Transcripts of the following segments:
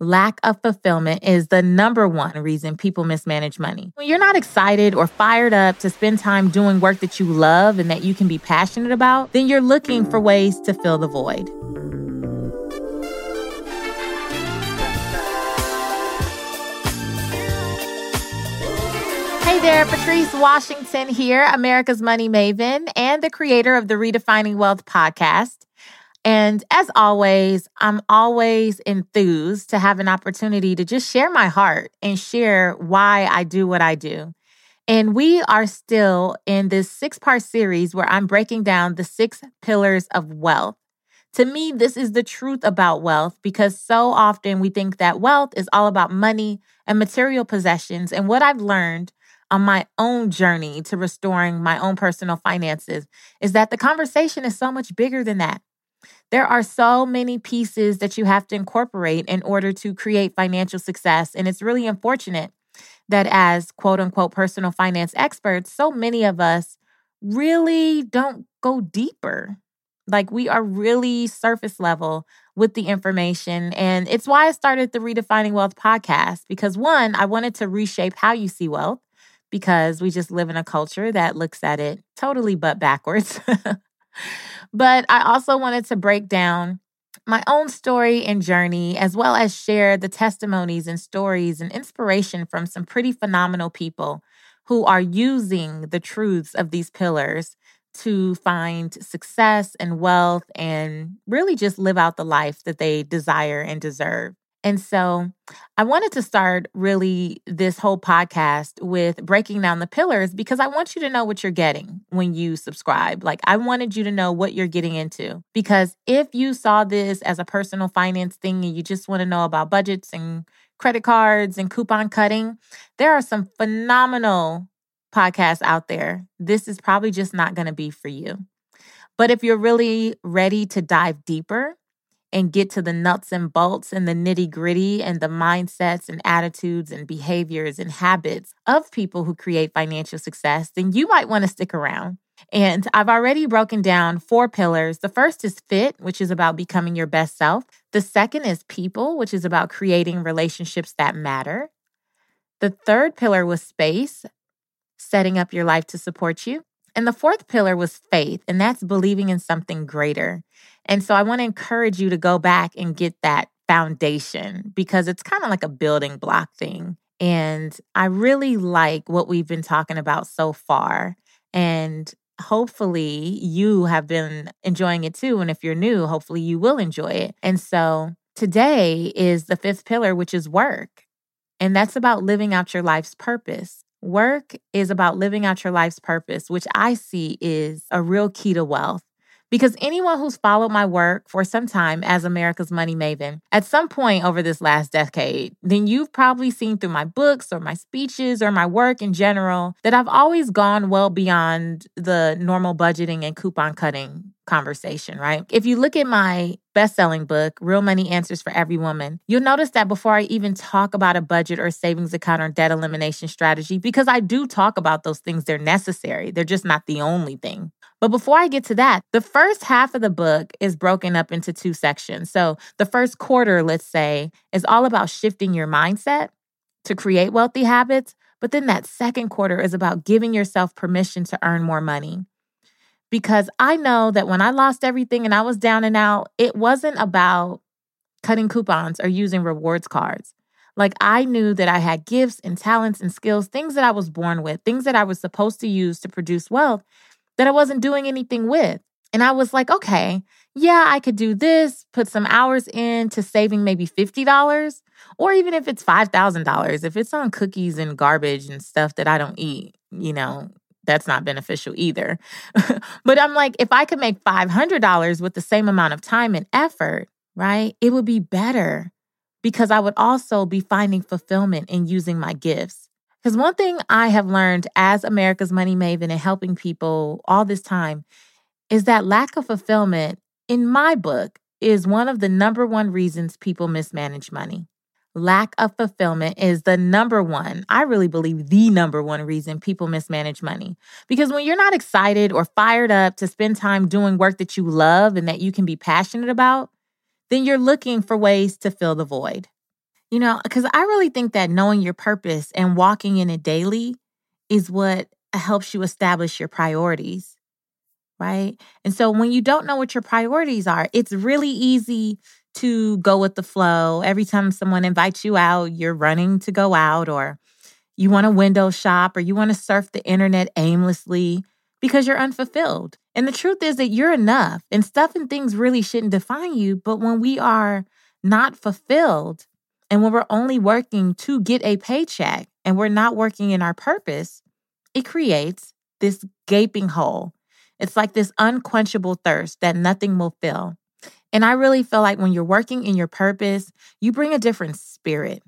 lack of fulfillment is the number one reason people mismanage money. When you're not excited or fired up to spend time doing work that you love and that you can be passionate about, then you're looking for ways to fill the void. Hey there, Patrice Washington here, America's Money Maven and the creator of the Redefining Wealth podcast. And as always, I'm always enthused to have an opportunity to just share my heart and share why I do what I do. And we are still in this six part series where I'm breaking down the six pillars of wealth. To me, this is the truth about wealth because so often we think that wealth is all about money and material possessions. And what I've learned on my own journey to restoring my own personal finances is that the conversation is so much bigger than that. There are so many pieces that you have to incorporate in order to create financial success. And it's really unfortunate that, as quote unquote personal finance experts, so many of us really don't go deeper. Like we are really surface level with the information. And it's why I started the Redefining Wealth podcast because one, I wanted to reshape how you see wealth because we just live in a culture that looks at it totally but backwards. But I also wanted to break down my own story and journey, as well as share the testimonies and stories and inspiration from some pretty phenomenal people who are using the truths of these pillars to find success and wealth and really just live out the life that they desire and deserve. And so I wanted to start really this whole podcast with breaking down the pillars because I want you to know what you're getting when you subscribe. Like, I wanted you to know what you're getting into. Because if you saw this as a personal finance thing and you just want to know about budgets and credit cards and coupon cutting, there are some phenomenal podcasts out there. This is probably just not going to be for you. But if you're really ready to dive deeper, and get to the nuts and bolts and the nitty gritty and the mindsets and attitudes and behaviors and habits of people who create financial success, then you might want to stick around. And I've already broken down four pillars. The first is fit, which is about becoming your best self. The second is people, which is about creating relationships that matter. The third pillar was space, setting up your life to support you. And the fourth pillar was faith, and that's believing in something greater. And so I want to encourage you to go back and get that foundation because it's kind of like a building block thing. And I really like what we've been talking about so far. And hopefully you have been enjoying it too. And if you're new, hopefully you will enjoy it. And so today is the fifth pillar, which is work. And that's about living out your life's purpose. Work is about living out your life's purpose, which I see is a real key to wealth. Because anyone who's followed my work for some time as America's Money Maven, at some point over this last decade, then you've probably seen through my books or my speeches or my work in general that I've always gone well beyond the normal budgeting and coupon cutting conversation, right? If you look at my best selling book, Real Money Answers for Every Woman, you'll notice that before I even talk about a budget or savings account or debt elimination strategy, because I do talk about those things, they're necessary. They're just not the only thing. But before I get to that, the first half of the book is broken up into two sections. So the first quarter, let's say, is all about shifting your mindset to create wealthy habits. But then that second quarter is about giving yourself permission to earn more money because I know that when I lost everything and I was down and out, it wasn't about cutting coupons or using rewards cards. Like I knew that I had gifts and talents and skills, things that I was born with, things that I was supposed to use to produce wealth that I wasn't doing anything with. And I was like, okay, yeah, I could do this, put some hours into saving maybe $50, or even if it's $5,000, if it's on cookies and garbage and stuff that I don't eat, you know, that's not beneficial either. but I'm like, if I could make $500 with the same amount of time and effort, right, it would be better because I would also be finding fulfillment in using my gifts. Because one thing I have learned as America's Money Maven and helping people all this time is that lack of fulfillment, in my book, is one of the number one reasons people mismanage money lack of fulfillment is the number one, I really believe the number one reason people mismanage money. Because when you're not excited or fired up to spend time doing work that you love and that you can be passionate about, then you're looking for ways to fill the void. You know, because I really think that knowing your purpose and walking in it daily is what helps you establish your priorities, right? And so when you don't know what your priorities are, it's really easy to go with the flow. Every time someone invites you out, you're running to go out, or you want to window shop, or you want to surf the internet aimlessly because you're unfulfilled. And the truth is that you're enough, and stuff and things really shouldn't define you. But when we are not fulfilled, and when we're only working to get a paycheck and we're not working in our purpose, it creates this gaping hole. It's like this unquenchable thirst that nothing will fill. And I really feel like when you're working in your purpose, you bring a different spirit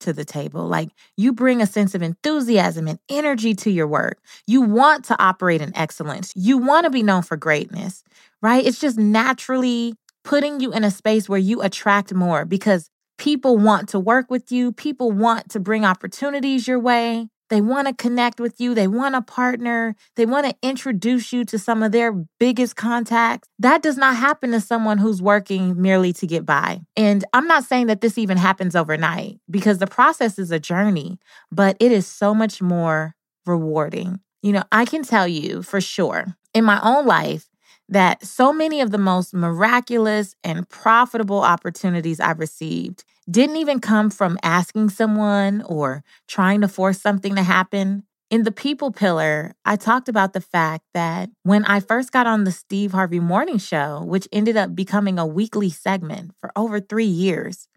to the table. Like you bring a sense of enthusiasm and energy to your work. You want to operate in excellence. You want to be known for greatness, right? It's just naturally putting you in a space where you attract more because People want to work with you. People want to bring opportunities your way. They want to connect with you. They want to partner. They want to introduce you to some of their biggest contacts. That does not happen to someone who's working merely to get by. And I'm not saying that this even happens overnight because the process is a journey, but it is so much more rewarding. You know, I can tell you for sure in my own life, that so many of the most miraculous and profitable opportunities I've received didn't even come from asking someone or trying to force something to happen. In the people pillar, I talked about the fact that when I first got on the Steve Harvey Morning Show, which ended up becoming a weekly segment for over three years,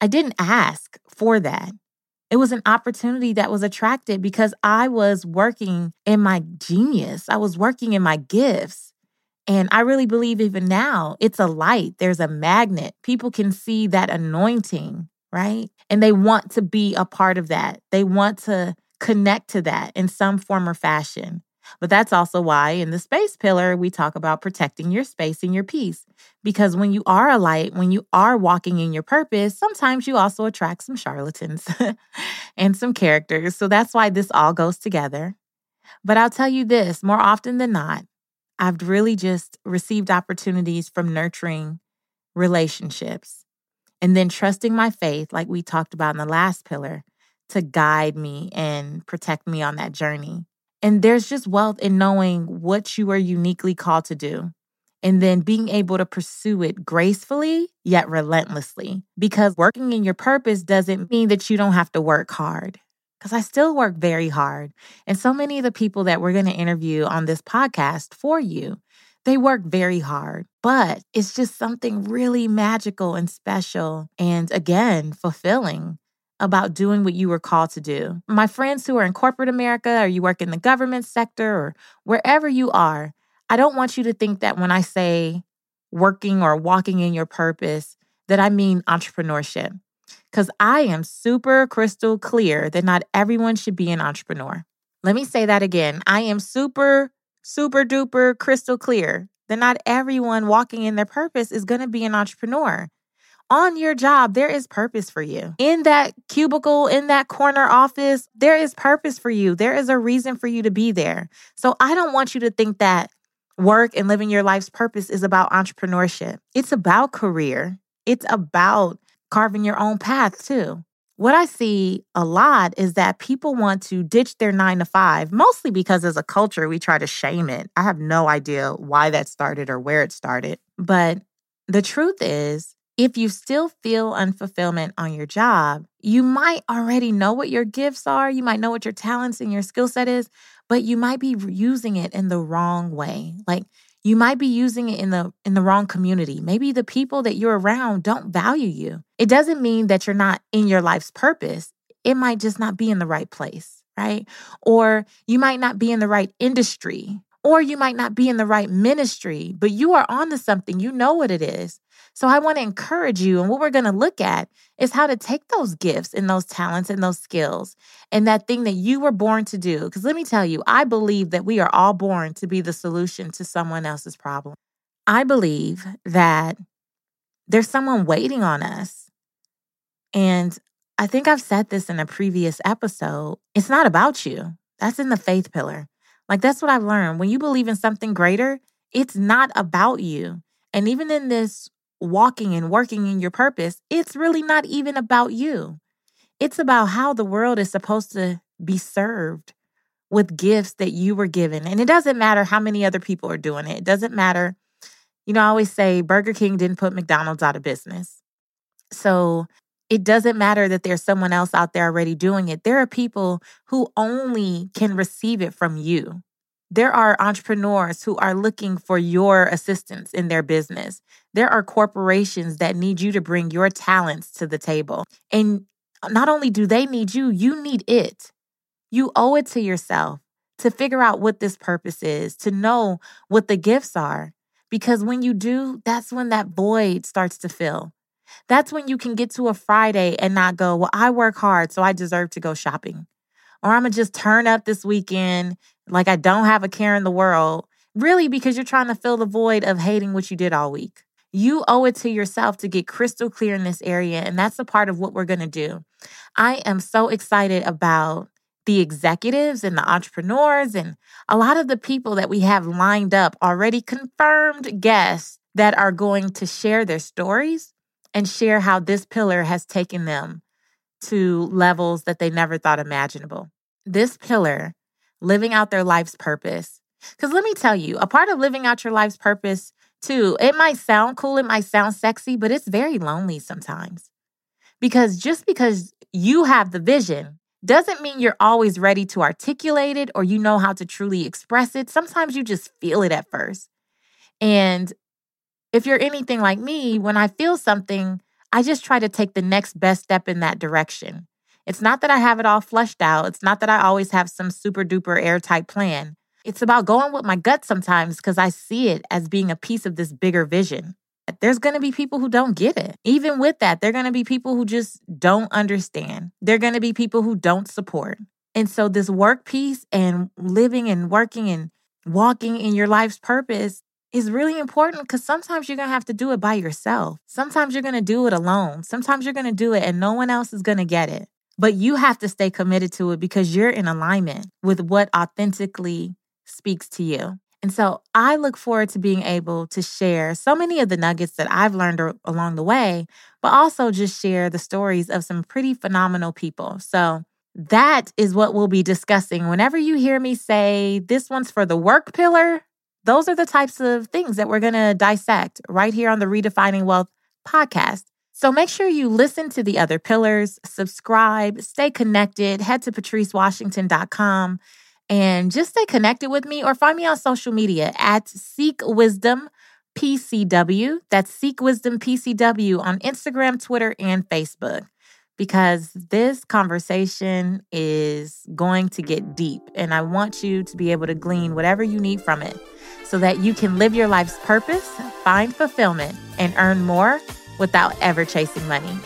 I didn't ask for that. It was an opportunity that was attracted because I was working in my genius. I was working in my gifts. And I really believe even now, it's a light, there's a magnet. People can see that anointing, right? And they want to be a part of that. They want to connect to that in some form or fashion. But that's also why in the space pillar, we talk about protecting your space and your peace. Because when you are a light, when you are walking in your purpose, sometimes you also attract some charlatans and some characters. So that's why this all goes together. But I'll tell you this more often than not, I've really just received opportunities from nurturing relationships and then trusting my faith, like we talked about in the last pillar, to guide me and protect me on that journey. And there's just wealth in knowing what you are uniquely called to do and then being able to pursue it gracefully yet relentlessly. Because working in your purpose doesn't mean that you don't have to work hard because I still work very hard. And so many of the people that we're going to interview on this podcast for you, they work very hard, but it's just something really magical and special and again, fulfilling about doing what you were called to do. My friends who are in corporate America or you work in the government sector or wherever you are, I don't want you to think that when I say working or walking in your purpose, that I mean entrepreneurship because I am super crystal clear that not everyone should be an entrepreneur. Let me say that again. I am super, super duper crystal clear that not everyone walking in their purpose is going to be an entrepreneur. On your job, there is purpose for you. In that cubicle, in that corner office, there is purpose for you. There is a reason for you to be there. So I don't want you to think that work and living your life's purpose is about entrepreneurship. It's about career. It's about carving your own path too. What I see a lot is that people want to ditch their nine to five, mostly because as a culture, we try to shame it. I have no idea why that started or where it started. But the truth is, if you still feel unfulfillment on your job, you might already know what your gifts are. You might know what your talents and your skill set is, but you might be using it in the wrong way. Like you might be using it in the in the wrong community. Maybe the people that you're around don't value you. It doesn't mean that you're not in your life's purpose. It might just not be in the right place, right? Or you might not be in the right industry or you might not be in the right ministry, but you are on to something. You know what it is. So I want to encourage you. And what we're going to look at is how to take those gifts and those talents and those skills and that thing that you were born to do. Because let me tell you, I believe that we are all born to be the solution to someone else's problem. I believe that there's someone waiting on us. And I think I've said this in a previous episode. It's not about you. That's in the faith pillar. Like that's what I've learned. When you believe in something greater, it's not about you. And even in this walking and working in your purpose, it's really not even about you. It's about how the world is supposed to be served with gifts that you were given. And it doesn't matter how many other people are doing it. It doesn't matter. You know, I always say Burger King didn't put McDonald's out of business. So it doesn't matter that there's someone else out there already doing it. There are people who only can receive it from you. There are entrepreneurs who are looking for your assistance in their business. There are corporations that need you to bring your talents to the table. And not only do they need you, you need it. You owe it to yourself to figure out what this purpose is, to know what the gifts are. Because when you do, that's when that void starts to fill. That's when you can get to a Friday and not go, Well, I work hard, so I deserve to go shopping. Or I'm to just turn up this weekend like I don't have a care in the world, really because you're trying to fill the void of hating what you did all week. You owe it to yourself to get crystal clear in this area. And that's a part of what we're going to do. I am so excited about the executives and the entrepreneurs and a lot of the people that we have lined up already confirmed guests that are going to share their stories and share how this pillar has taken them to levels that they never thought imaginable. This pillar, living out their life's purpose. Because let me tell you, a part of living out your life's purpose, too, it might sound cool, it might sound sexy, but it's very lonely sometimes. Because just because you have the vision doesn't mean you're always ready to articulate it or you know how to truly express it. Sometimes you just feel it at first. And if you're anything like me, when I feel something, I just try to take the next best step in that direction. It's not that I have it all flushed out. It's not that I always have some super duper airtight plan. It's about going with my gut sometimes because I see it as being a piece of this bigger vision. There's going to be people who don't get it. Even with that, there are going to be people who just don't understand. There are going to be people who don't support. And so, this work piece and living and working and walking in your life's purpose is really important because sometimes you're going to have to do it by yourself. Sometimes you're going to do it alone. Sometimes you're going to do it and no one else is going to get it. But you have to stay committed to it because you're in alignment with what authentically speaks to you. And so I look forward to being able to share so many of the nuggets that I've learned along the way, but also just share the stories of some pretty phenomenal people. So that is what we'll be discussing. Whenever you hear me say this one's for the work pillar, those are the types of things that we're going to dissect right here on the Redefining Wealth podcast. So make sure you listen to the other pillars, subscribe, stay connected, head to patricewashington.com and just stay connected with me or find me on social media at Seek Wisdom PCW. That's Seek Wisdom PCW on Instagram, Twitter, and Facebook because this conversation is going to get deep and I want you to be able to glean whatever you need from it so that you can live your life's purpose, find fulfillment, and earn more without ever chasing money.